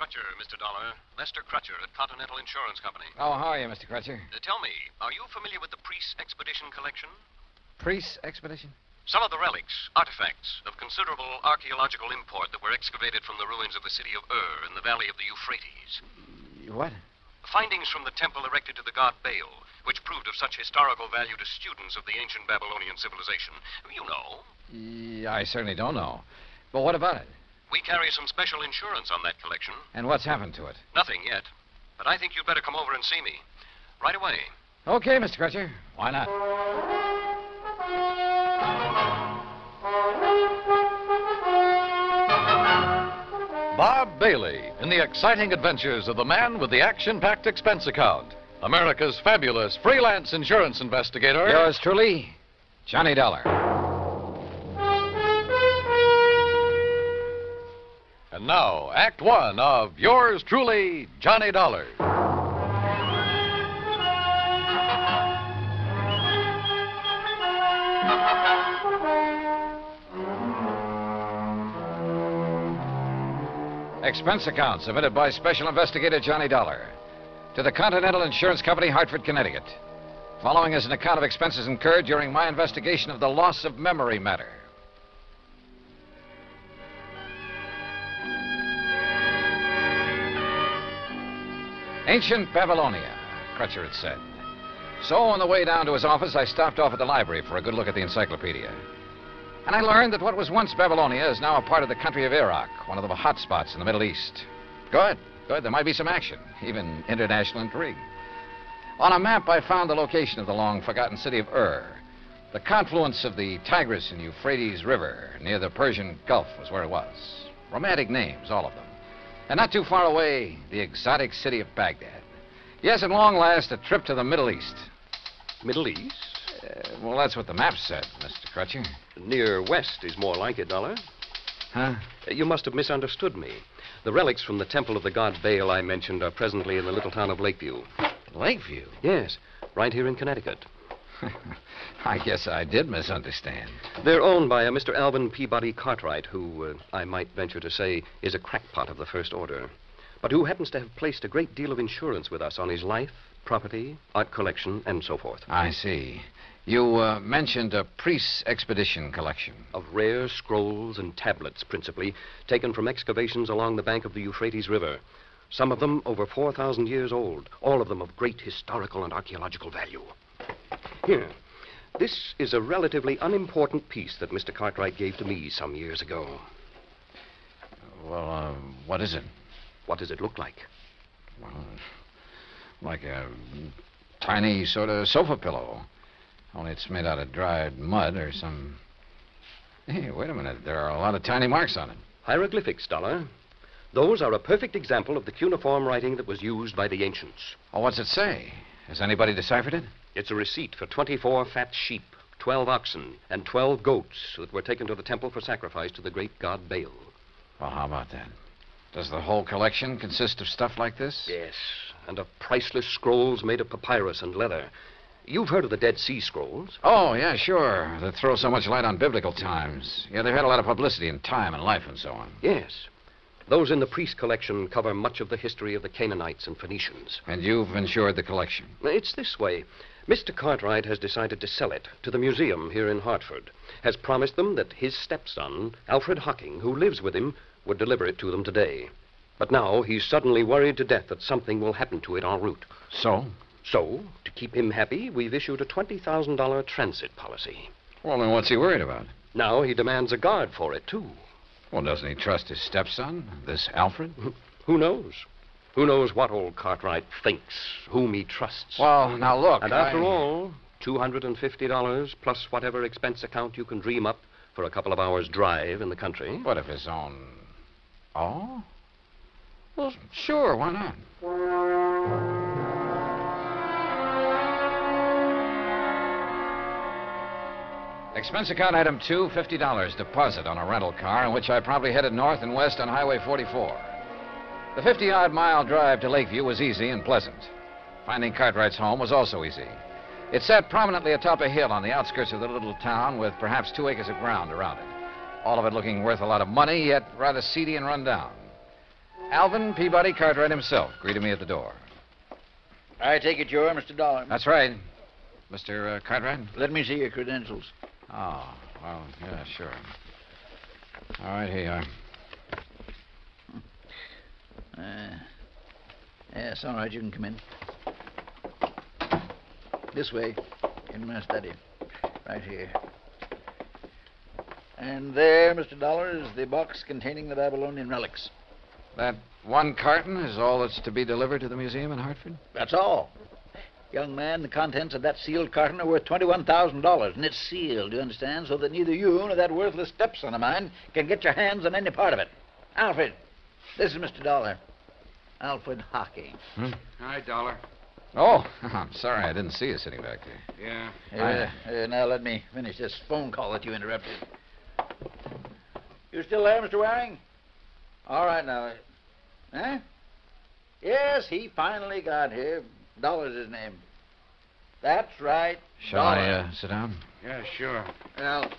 Crutcher, Mr. Dollar. Lester Crutcher at Continental Insurance Company. Oh, how are you, Mr. Crutcher? Uh, tell me, are you familiar with the Priest Expedition Collection? Priest Expedition? Some of the relics, artifacts of considerable archaeological import that were excavated from the ruins of the city of Ur in the valley of the Euphrates. What? Findings from the temple erected to the god Baal, which proved of such historical value to students of the ancient Babylonian civilization. You know. Yeah, I certainly don't know. But what about it? We carry some special insurance on that collection. And what's happened to it? Nothing yet. But I think you'd better come over and see me. Right away. Okay, Mr. Crutcher. Why not? Bob Bailey in the exciting adventures of the man with the action packed expense account. America's fabulous freelance insurance investigator. Yours truly, Johnny Dollar. And now, Act One of yours truly, Johnny Dollar. Expense account submitted by Special Investigator Johnny Dollar to the Continental Insurance Company, Hartford, Connecticut. Following is an account of expenses incurred during my investigation of the loss of memory matter. Ancient Babylonia, Crutcher had said. So, on the way down to his office, I stopped off at the library for a good look at the encyclopedia. And I learned that what was once Babylonia is now a part of the country of Iraq, one of the hot spots in the Middle East. Good, good. There might be some action, even international intrigue. On a map, I found the location of the long forgotten city of Ur. The confluence of the Tigris and Euphrates River near the Persian Gulf was where it was. Romantic names, all of them. And not too far away, the exotic city of Baghdad. Yes, at long last, a trip to the Middle East. Middle East? Uh, well, that's what the map said, Mr. Crutcher. Near west is more like it, Dollar. Huh? Uh, You must have misunderstood me. The relics from the temple of the god Baal I mentioned are presently in the little town of Lakeview. Lakeview? Yes, right here in Connecticut. I guess I did misunderstand. They're owned by a Mr. Alvin Peabody Cartwright, who, uh, I might venture to say, is a crackpot of the first order, but who happens to have placed a great deal of insurance with us on his life, property, art collection, and so forth. I see. You uh, mentioned a priest's expedition collection. Of rare scrolls and tablets, principally, taken from excavations along the bank of the Euphrates River. Some of them over 4,000 years old, all of them of great historical and archaeological value. Here. This is a relatively unimportant piece that Mr. Cartwright gave to me some years ago. Well, uh, what is it? What does it look like? Well, like a tiny sort of sofa pillow. Only it's made out of dried mud or some. Hey, wait a minute. There are a lot of tiny marks on it. Hieroglyphics, Dollar. Those are a perfect example of the cuneiform writing that was used by the ancients. Oh, what's it say? Has anybody deciphered it? It's a receipt for 24 fat sheep, 12 oxen, and 12 goats that were taken to the temple for sacrifice to the great god Baal. Well, how about that? Does the whole collection consist of stuff like this? Yes, and of priceless scrolls made of papyrus and leather. You've heard of the Dead Sea Scrolls. Oh, yeah, sure. That throw so much light on biblical times. Yeah, they've had a lot of publicity in time and life and so on. Yes. Those in the priest collection cover much of the history of the Canaanites and Phoenicians. And you've insured the collection. It's this way. Mr. Cartwright has decided to sell it to the museum here in Hartford. Has promised them that his stepson, Alfred Hocking, who lives with him, would deliver it to them today. But now he's suddenly worried to death that something will happen to it en route. So? So, to keep him happy, we've issued a $20,000 transit policy. Well, then what's he worried about? Now he demands a guard for it, too. Well, doesn't he trust his stepson, this Alfred? Who knows? Who knows what old Cartwright thinks, whom he trusts. Well, now look. And after all, $250 plus whatever expense account you can dream up for a couple of hours' drive in the country. What if his own. Oh? Well, sure, why not? Expense account item two, $50 deposit on a rental car in which I probably headed north and west on Highway 44. The 50 odd mile drive to Lakeview was easy and pleasant. Finding Cartwright's home was also easy. It sat prominently atop a hill on the outskirts of the little town with perhaps two acres of ground around it. All of it looking worth a lot of money, yet rather seedy and run down. Alvin Peabody Cartwright himself greeted me at the door. I take it you're Mr. Dollar. That's right. Mr. Uh, Cartwright? Let me see your credentials. Oh, well, yeah, sure. All right, here you are. Uh, yes, all right, you can come in. This way, in my study. Right here. And there, Mr. Dollar, is the box containing the Babylonian relics. That one carton is all that's to be delivered to the museum in Hartford? That's all. Young man, the contents of that sealed carton are worth $21,000, and it's sealed, you understand, so that neither you nor that worthless stepson of mine can get your hands on any part of it. Alfred, this is Mr. Dollar. Alfred Hocking. Hmm? Hi, Dollar. Oh, I'm sorry I didn't see you sitting back there. Yeah. Uh, uh, now let me finish this phone call that you interrupted. You still there, Mr. Waring? All right now. Huh? Yes, he finally got here. Dollar's his name. That's right. Shall Dollar. I uh, sit down? Yeah, sure. Well,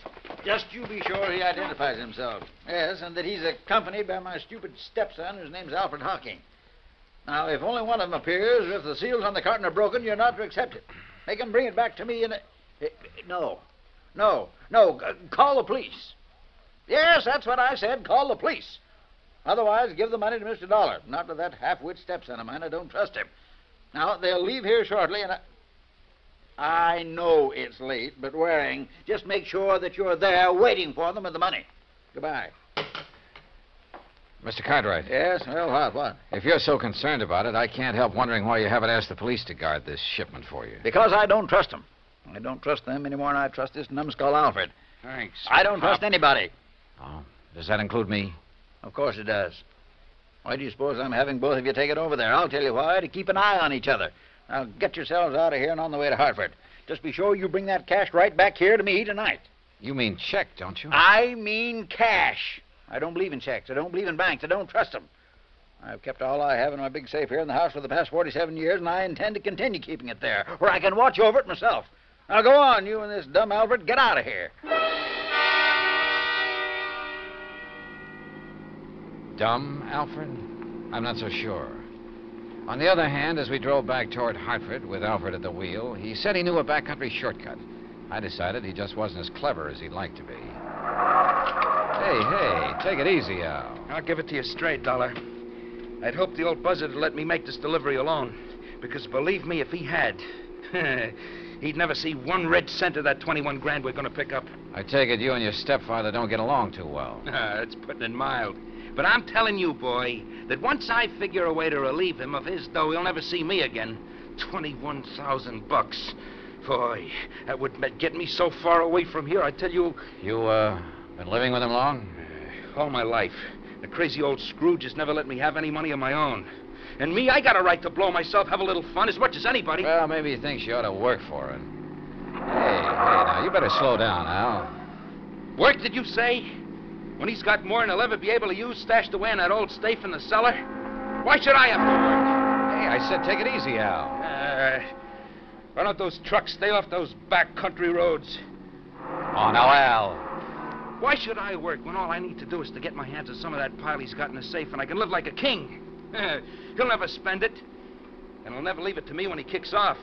just you be sure he identifies himself. Yes, and that he's accompanied by my stupid stepson, whose name's Alfred Hocking. Now, if only one of them appears, or if the seals on the carton are broken, you're not to accept it. Make him bring it back to me in a... eh, No. No. No. Call the police. Yes, that's what I said. Call the police. Otherwise, give the money to Mr. Dollar. Not to that half-wit stepson of mine. I don't trust him. Now, they'll leave here shortly, and I... I know it's late, but Waring, just make sure that you're there waiting for them with the money. Goodbye. Mr. Cartwright, Yes? Well, what? What? if you're so concerned about it, I can't help wondering why you haven't asked the police to guard this shipment for you. Because I don't trust them. I don't trust them any more than I trust this numbskull Alfred. Thanks. I don't trust anybody. Oh, does that include me? Of course it does. Why do you suppose I'm having both of you take it over there? I'll tell you why. To keep an eye on each other. Now, get yourselves out of here and on the way to Hartford. Just be sure you bring that cash right back here to me tonight. You mean check, don't you? I mean cash. I don't believe in checks. I don't believe in banks. I don't trust them. I've kept all I have in my big safe here in the house for the past 47 years, and I intend to continue keeping it there, where I can watch over it myself. Now go on, you and this dumb Alfred. Get out of here. Dumb, Alfred? I'm not so sure. On the other hand, as we drove back toward Hartford with Alfred at the wheel, he said he knew a backcountry shortcut. I decided he just wasn't as clever as he'd like to be. Hey, hey, take it easy, Al. I'll give it to you straight, Dollar. I'd hoped the old buzzard would let me make this delivery alone. Because believe me, if he had, he'd never see one red cent of that 21 grand we're going to pick up. I take it you and your stepfather don't get along too well. Ah, That's putting it mild. But I'm telling you, boy, that once I figure a way to relieve him of his dough, he'll never see me again. 21,000 bucks. Boy, that would get me so far away from here, I tell you, You, uh, been living with him long? all my life. The crazy old Scrooge has never let me have any money of my own. And me, I got a right to blow myself, have a little fun, as much as anybody. Well, maybe he thinks you ought to work for it. Hey, hey, now, you better slow down, Al. Work, did you say? When he's got more than he'll ever be able to use stashed away in that old safe in the cellar? Why should I have to work? Hey, I said take it easy, Al. Uh, why don't those trucks stay off those back country roads? Oh, now, Al. Why should I work when all I need to do is to get my hands on some of that pile he's got in the safe and I can live like a king? he'll never spend it. And he'll never leave it to me when he kicks off.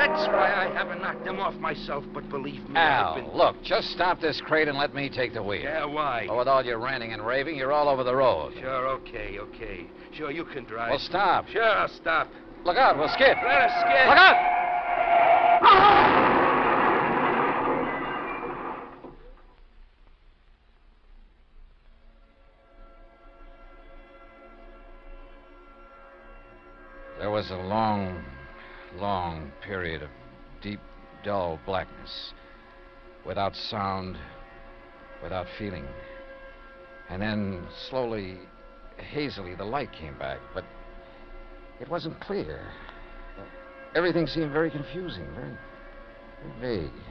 That's why I haven't knocked them off myself, but believe me, I've Al, been... look, just stop this crate and let me take the wheel. Yeah, why? Oh, with all your ranting and raving, you're all over the road. Sure, okay, okay. Sure, you can drive. Well, stop. Sure, I'll stop. Look out, we'll skid. Let us skid. Look out! Deep, dull blackness, without sound, without feeling. And then, slowly, hazily, the light came back, but it wasn't clear. everything seemed very confusing, very, very vague.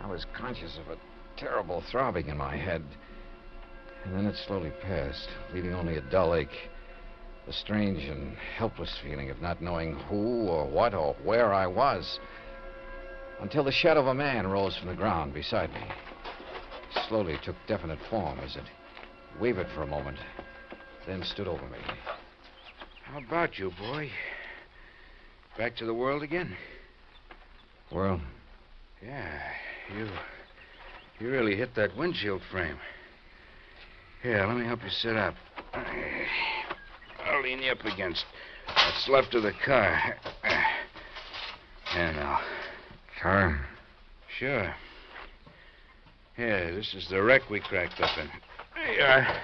I was conscious of a terrible throbbing in my head. And then it slowly passed, leaving only a dull ache. A strange and helpless feeling of not knowing who or what or where I was. Until the shadow of a man rose from the ground beside me. Slowly took definite form as it wavered for a moment, then stood over me. How about you, boy? Back to the world again? Well, Yeah, you. You really hit that windshield frame. Here, let me help you sit up. I'll lean you up against what's left of the car. Here now. car. Sure. Here, this is the wreck we cracked up in. There you are.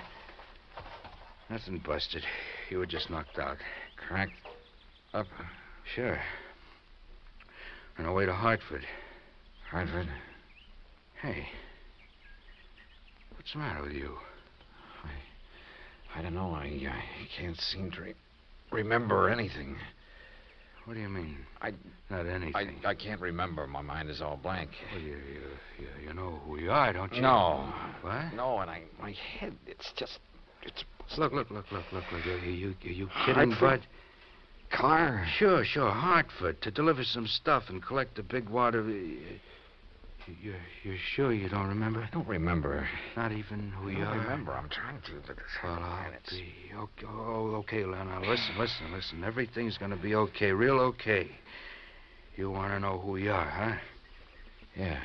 Nothing busted. You were just knocked out. Cracked up. Sure. On our way to Hartford. Hartford. Hey. What's the matter with you? I don't know. I, I can't seem to re- remember anything. What do you mean? I- Not I, anything. I can't remember. My mind is all blank. Well, you, you, you, you know who you are, don't you? No. What? No, and I, my head, it's just, it's Look, look, look, look, look, look. Are you, are you kidding, Hartford? Bud? car. Sure, sure. Hartford to deliver some stuff and collect a big wad of. Uh, you're, you're sure you don't remember? I don't remember. Not even who I you don't are? remember. I'm trying to, but it's Well, I'll it's- be okay. Oh, okay, Now, listen, listen, listen. Everything's going to be okay, real okay. You want to know who you are, huh? Yeah,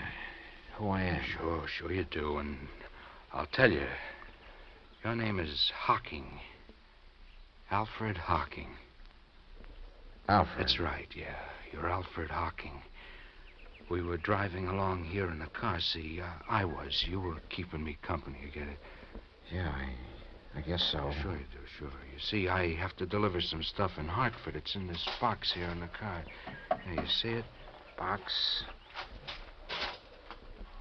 who I am. Sure, sure you do. And I'll tell you. Your name is Hocking. Alfred Hocking. Alfred. That's right, yeah. You're Alfred Hocking. We were driving along here in the car. See, uh, I was. You were keeping me company, you get it? Yeah, I, I guess so. Sure you do, sure. You see, I have to deliver some stuff in Hartford. It's in this box here in the car. There, you see it? Box.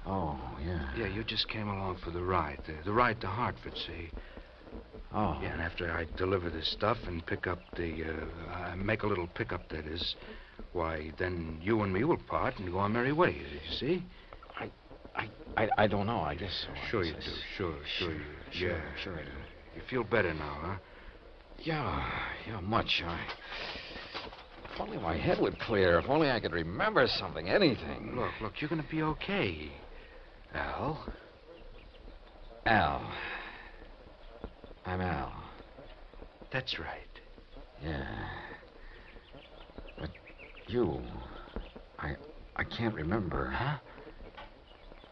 Oh, yeah. Yeah, you just came along for the ride. The, the ride to Hartford, see? Oh. Yeah, and after I deliver this stuff and pick up the, uh, uh, make a little pickup, that is, why, then you and me will part and go our merry ways, you see? I, I, I don't know. I guess so. Sure you do. Sure, sure you Sure, Yeah. sure I do. You feel better now, huh? Yeah, yeah, much. I. If only my head would clear. If only I could remember something, anything. Look, look, you're going to be okay. Al? Al. I'm Al. That's right. Yeah. You. I. I can't remember. Huh?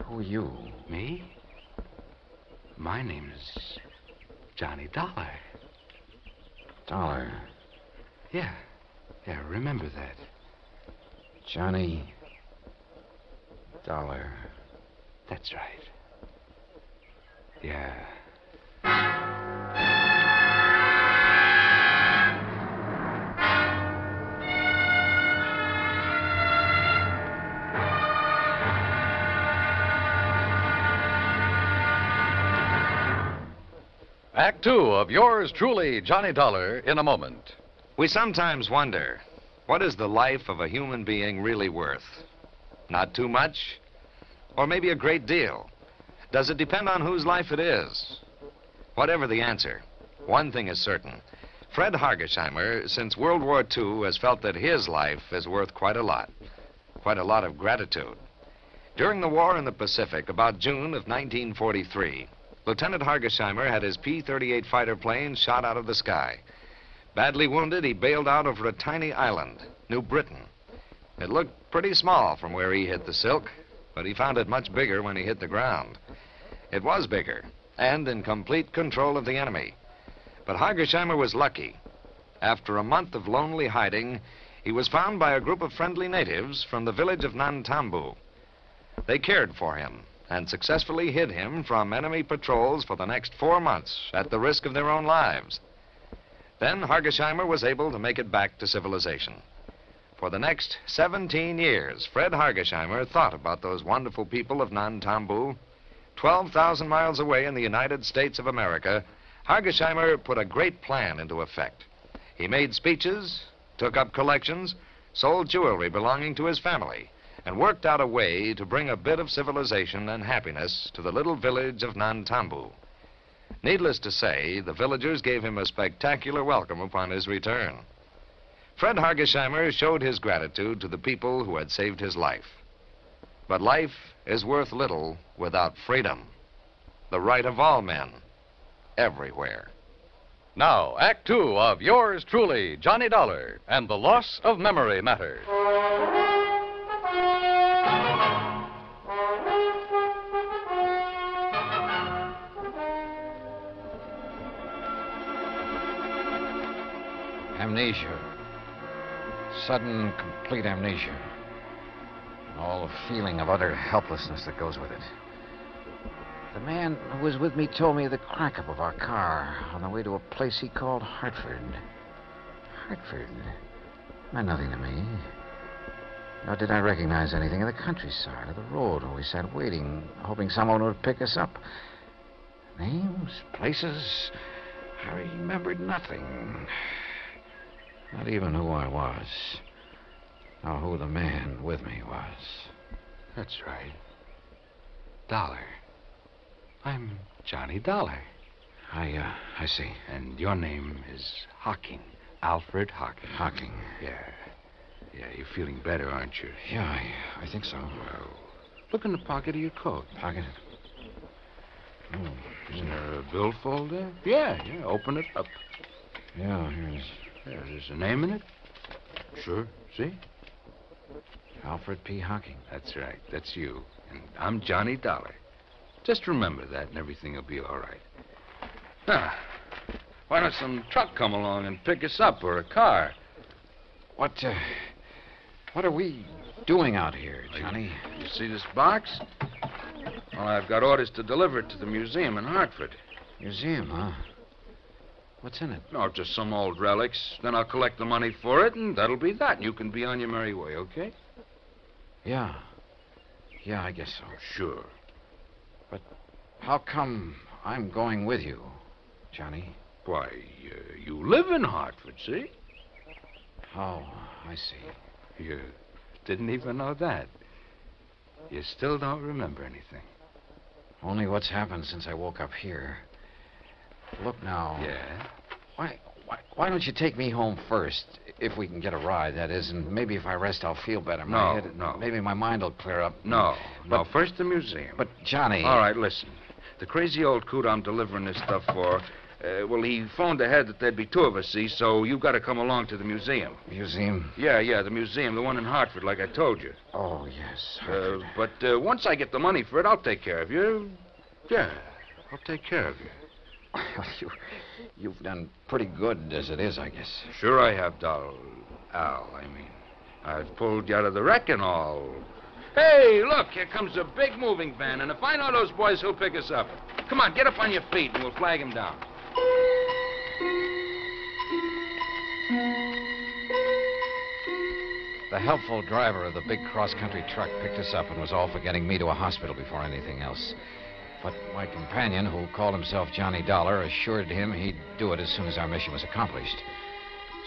Who are you? Me? My name is Johnny Dollar. Dollar. Yeah. Yeah, remember that. Johnny. Dollar. That's right. Yeah. Act two of yours truly, Johnny Dollar, in a moment. We sometimes wonder what is the life of a human being really worth? Not too much? Or maybe a great deal? Does it depend on whose life it is? Whatever the answer, one thing is certain. Fred Hargesheimer, since World War II, has felt that his life is worth quite a lot. Quite a lot of gratitude. During the war in the Pacific, about June of 1943, Lieutenant Hargesheimer had his P 38 fighter plane shot out of the sky. Badly wounded, he bailed out over a tiny island, New Britain. It looked pretty small from where he hit the silk, but he found it much bigger when he hit the ground. It was bigger, and in complete control of the enemy. But Hargesheimer was lucky. After a month of lonely hiding, he was found by a group of friendly natives from the village of Nantambu. They cared for him and successfully hid him from enemy patrols for the next four months at the risk of their own lives. Then Hargesheimer was able to make it back to civilization. For the next 17 years, Fred Hargesheimer thought about those wonderful people of Nantambu. 12,000 miles away in the United States of America, Hargesheimer put a great plan into effect. He made speeches, took up collections, sold jewelry belonging to his family, and worked out a way to bring a bit of civilization and happiness to the little village of Nantambu. Needless to say, the villagers gave him a spectacular welcome upon his return. Fred Hargesheimer showed his gratitude to the people who had saved his life. But life is worth little without freedom, the right of all men, everywhere. Now, Act Two of yours truly, Johnny Dollar, and the loss of memory matter. Amnesia. Sudden, complete amnesia. And all the feeling of utter helplessness that goes with it. The man who was with me told me of the crack up of our car on the way to a place he called Hartford. Hartford meant nothing to me. Nor did I recognize anything of the countryside or the road where we sat waiting, hoping someone would pick us up. Names, places, I remembered nothing. Not even who I was. Or who the man with me was. That's right. Dollar. I'm Johnny Dollar. I, uh, I see. And your name is Hocking. Alfred Hocking. Hocking. Yeah. Yeah, you're feeling better, aren't you? Yeah, I, I think so. Well, look in the pocket of your coat. Pocket? Oh, isn't there a billfold there? Yeah, yeah. Open it up. Yeah, here's Yeah, there's a name in it. Sure. See? Alfred P. Hocking. That's right. That's you. And I'm Johnny Dollar. Just remember that, and everything will be all right. Now, why don't some truck come along and pick us up, or a car? What, uh, what are we doing out here, Johnny? You see this box? Well, I've got orders to deliver it to the museum in Hartford. Museum, huh? What's in it? Oh, just some old relics. Then I'll collect the money for it, and that'll be that. And you can be on your merry way, okay? Yeah. Yeah, I guess so. Sure. But how come I'm going with you, Johnny? Why, uh, you live in Hartford, see? Oh, I see. You didn't even know that. You still don't remember anything. Only what's happened since I woke up here. Look now. Yeah? Why, why, why don't you take me home first, if we can get a ride, that is, and maybe if I rest, I'll feel better. My No, head, no. Maybe my mind will clear up. No, no. But- First the museum. But Johnny. All right, listen. The crazy old coot I'm delivering this stuff for, uh, well, he phoned ahead that there'd be two of us, see, so you've got to come along to the museum. Museum. Yeah, yeah, the museum, the one in Hartford, like I told you. Oh yes. Uh, but uh, once I get the money for it, I'll take care of you. Yeah, I'll take care of you. You, you've done pretty good as it is, I guess. Sure I have, doll. Al, I mean. I've pulled you out of the wreck and all. Hey, look, here comes a big moving van, and if I know those boys, he'll pick us up. Come on, get up on your feet, and we'll flag him down. The helpful driver of the big cross-country truck picked us up and was all for getting me to a hospital before anything else. But my companion, who called himself Johnny Dollar, assured him he'd do it as soon as our mission was accomplished.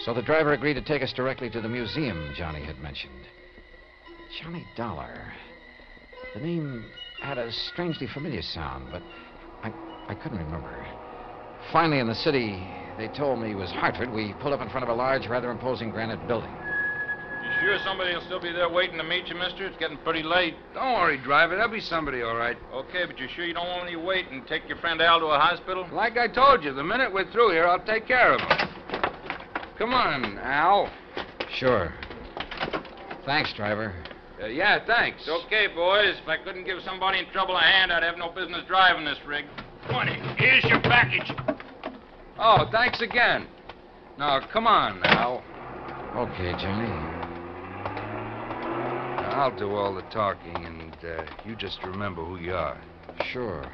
So the driver agreed to take us directly to the museum Johnny had mentioned. Johnny Dollar. The name had a strangely familiar sound, but I, I couldn't remember. Finally, in the city, they told me it was Hartford. We pulled up in front of a large, rather imposing granite building. You sure somebody will still be there waiting to meet you, mister? It's getting pretty late. Don't worry, driver. There'll be somebody, all right. Okay, but you sure you don't want any wait and take your friend Al to a hospital? Like I told you, the minute we're through here, I'll take care of him. Come on, Al. Sure. Thanks, driver. Uh, yeah, thanks. It's okay, boys. If I couldn't give somebody in trouble a hand, I'd have no business driving this rig. Come on, here's your package. Oh, thanks again. Now, come on, Al. Okay, Johnny. I'll do all the talking, and uh, you just remember who you are. Sure.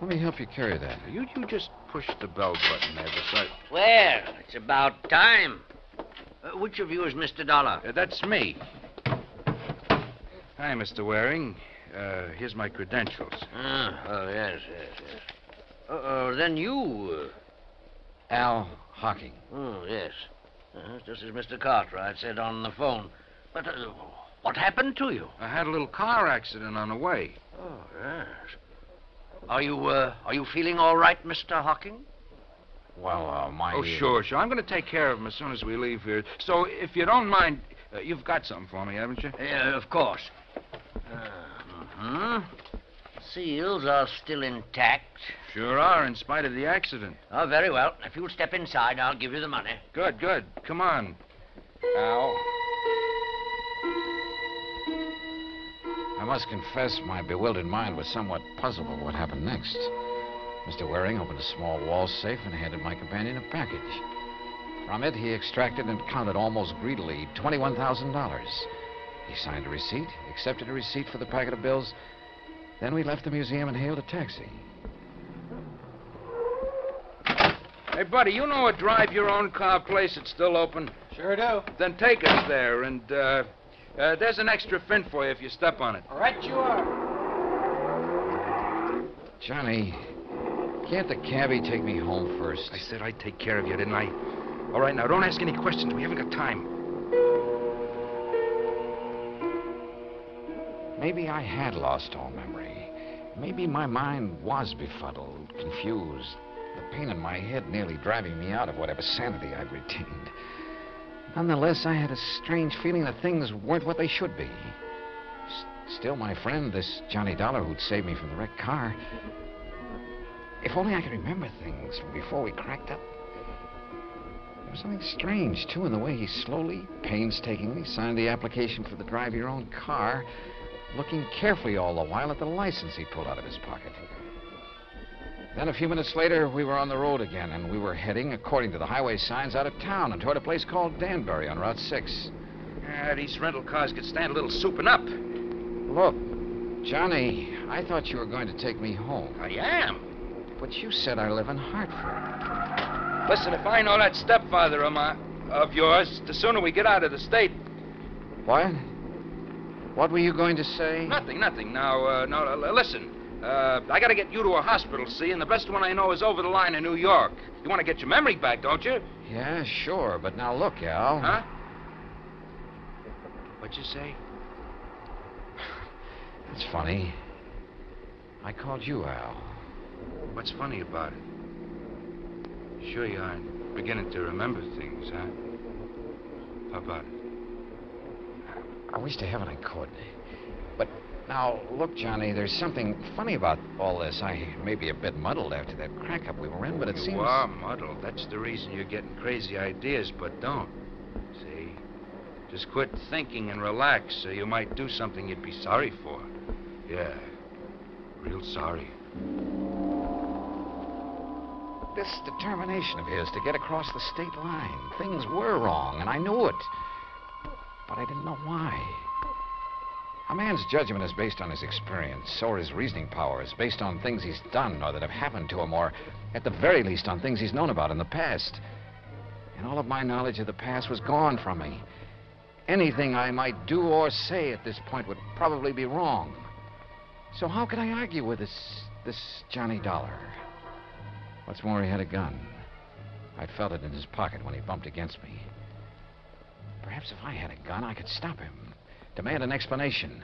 Let me help you carry that. You, you just push the bell button there beside. Well, it's about time. Uh, which of you is Mr. Dollar? Uh, that's me. Hi, Mr. Waring. Uh, here's my credentials. Ah, oh, yes, yes, yes. Uh, uh, then you. Al Hocking. Uh, oh, yes. Uh, just as Mr. Cartwright said on the phone. But uh, what happened to you? I had a little car accident on the way. Oh, yes. Are you, uh, are you feeling all right, Mr. Hocking? Well, uh, my. Oh, sure, sure. I'm going to take care of him as soon as we leave here. So, if you don't mind, uh, you've got something for me, haven't you? Yeah, of course. Uh-huh. Seals are still intact. Sure are, in spite of the accident. Oh, very well. If you'll step inside, I'll give you the money. Good, good. Come on. Al. Must confess my bewildered mind was somewhat puzzled by what happened next. Mr. Waring opened a small wall safe and handed my companion a package. From it, he extracted and counted almost greedily $21,000. He signed a receipt, accepted a receipt for the packet of bills. Then we left the museum and hailed a taxi. Hey, buddy, you know a drive your own car place that's still open? Sure do. Then take us there, and uh, uh, there's an extra fin for you if you step on it. Right you are. Johnny, can't the cabbie take me home first? I said I'd take care of you, didn't I? All right, now don't ask any questions. We haven't got time. Maybe I had lost all memory. Maybe my mind was befuddled, confused, the pain in my head nearly driving me out of whatever sanity I'd retained. Nonetheless, I had a strange feeling that things weren't what they should be. S- still, my friend, this Johnny Dollar who'd saved me from the wrecked car. If only I could remember things from before we cracked up. There was something strange, too, in the way he slowly, painstakingly signed the application for the drive your own car, looking carefully all the while at the license he pulled out of his pocket. Then a few minutes later, we were on the road again, and we were heading, according to the highway signs, out of town and toward a place called Danbury on Route 6. Yeah, these rental cars could stand a little souping up. Look, Johnny, I thought you were going to take me home. I am. But you said I live in Hartford. Listen, if I know that stepfather of, my, of yours, the sooner we get out of the state. What? What were you going to say? Nothing, nothing. Now, uh, now, uh, listen. Uh, I gotta get you to a hospital, see, and the best one I know is over the line in New York. You want to get your memory back, don't you? Yeah, sure, but now look, Al. Huh? What'd you say? It's funny. I called you Al. What's funny about it? Sure you aren't beginning to remember things, huh? How about it? I wish to heaven I could. Now, look, Johnny, there's something funny about all this. I may be a bit muddled after that crack up we were in, but it you seems. are muddled. That's the reason you're getting crazy ideas, but don't. See? Just quit thinking and relax so you might do something you'd be sorry for. Yeah. Real sorry. This determination of his to get across the state line. Things were wrong, and I knew it. But I didn't know why. A man's judgment is based on his experience, are his reasoning powers, based on things he's done or that have happened to him, or at the very least on things he's known about in the past. And all of my knowledge of the past was gone from me. Anything I might do or say at this point would probably be wrong. So how could I argue with this this Johnny Dollar? What's more, he had a gun. I'd felt it in his pocket when he bumped against me. Perhaps if I had a gun, I could stop him, demand an explanation.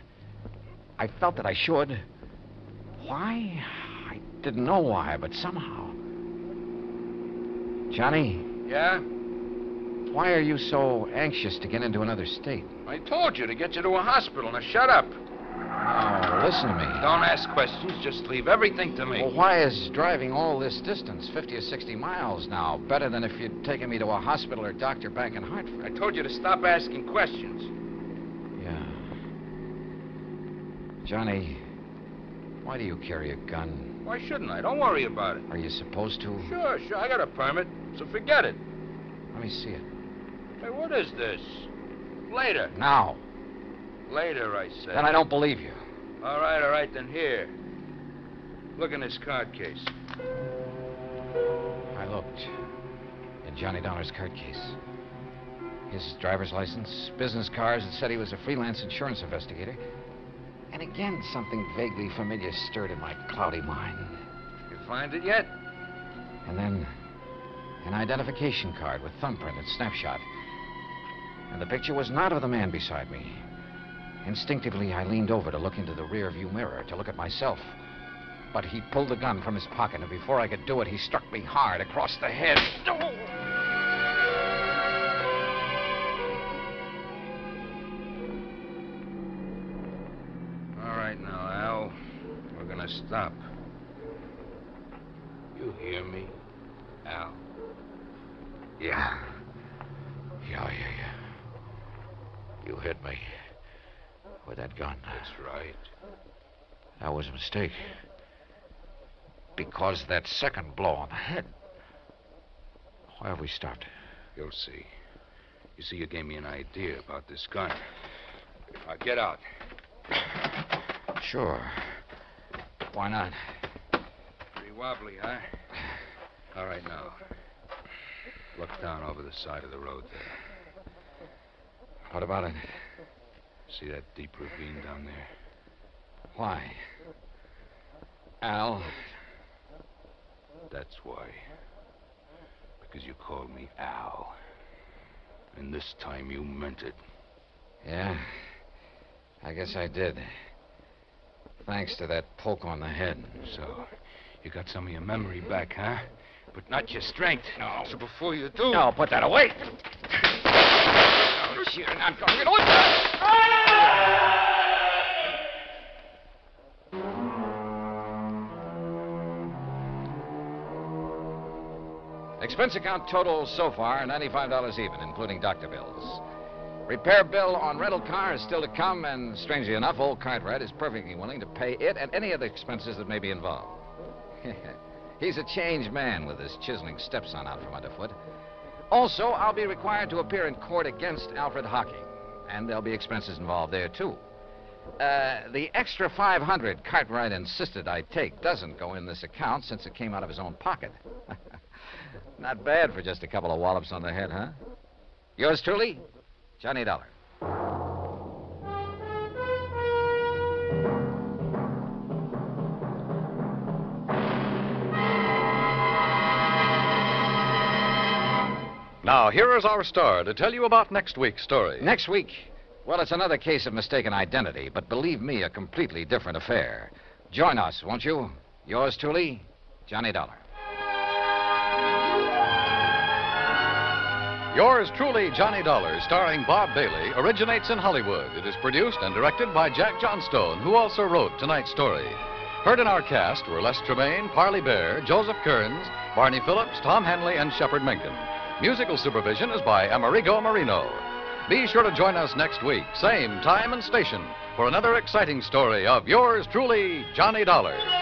I felt that I should. Why? I didn't know why, but somehow. Johnny, Yeah? why are you so anxious to get into another state? I told you to get you to a hospital. Now shut up. Oh, listen to me. Don't ask questions. Just leave everything to me. Well, why is driving all this distance, 50 or 60 miles now, better than if you'd taken me to a hospital or doctor back in Hartford? I told you to stop asking questions. Yeah. Johnny, why do you carry a gun? Why shouldn't I? Don't worry about it. Are you supposed to? Sure, sure. I got a permit, so forget it. Let me see it. Hey, what is this? Later. Now. Later, I said. Then I don't believe you. All right, all right, then here. Look in this card case. I looked in Johnny Dollar's card case. His driver's license, business cards that said he was a freelance insurance investigator. And again, something vaguely familiar stirred in my cloudy mind. You find it yet? And then an identification card with thumbprint and snapshot. And the picture was not of the man beside me. Instinctively, I leaned over to look into the rearview mirror to look at myself. But he pulled the gun from his pocket, and before I could do it, he struck me hard across the head. All stop. You hear me, Al? Yeah. Yeah, yeah, yeah. You hit me with that gun. That's right. That was a mistake. Because that second blow on the head. Why have we stopped? You'll see. You see, you gave me an idea about this gun. Now get out. Sure. Why not? Pretty wobbly, huh? All right, now. Look down over the side of the road there. What about it? See that deep ravine down there? Why? Al, That's why. Because you called me Al. And this time you meant it. yeah. I guess I did. Thanks to that poke on the head. So, you got some of your memory back, huh? But not your strength. No. So before you do. No, put that away. Oh, you're not going to get Expense account total so far $95 even, including doctor bills. Repair bill on rental car is still to come, and strangely enough, old Cartwright is perfectly willing to pay it and any other expenses that may be involved. He's a changed man with his chiseling stepson out from underfoot. Also, I'll be required to appear in court against Alfred Hocking, and there'll be expenses involved there, too. Uh, the extra 500 Cartwright insisted I take doesn't go in this account since it came out of his own pocket. Not bad for just a couple of wallops on the head, huh? Yours truly, Johnny Dollar. Now, here is our star to tell you about next week's story. Next week, well, it's another case of mistaken identity, but believe me, a completely different affair. Join us, won't you? Yours truly, Johnny Dollar. Yours truly, Johnny Dollar, starring Bob Bailey, originates in Hollywood. It is produced and directed by Jack Johnstone, who also wrote tonight's story. Heard in our cast were Les Tremayne, Parley Baer, Joseph Kearns, Barney Phillips, Tom Hanley, and Shepard Menken. Musical supervision is by Amerigo Marino. Be sure to join us next week, same time and station, for another exciting story of yours truly, Johnny Dollar.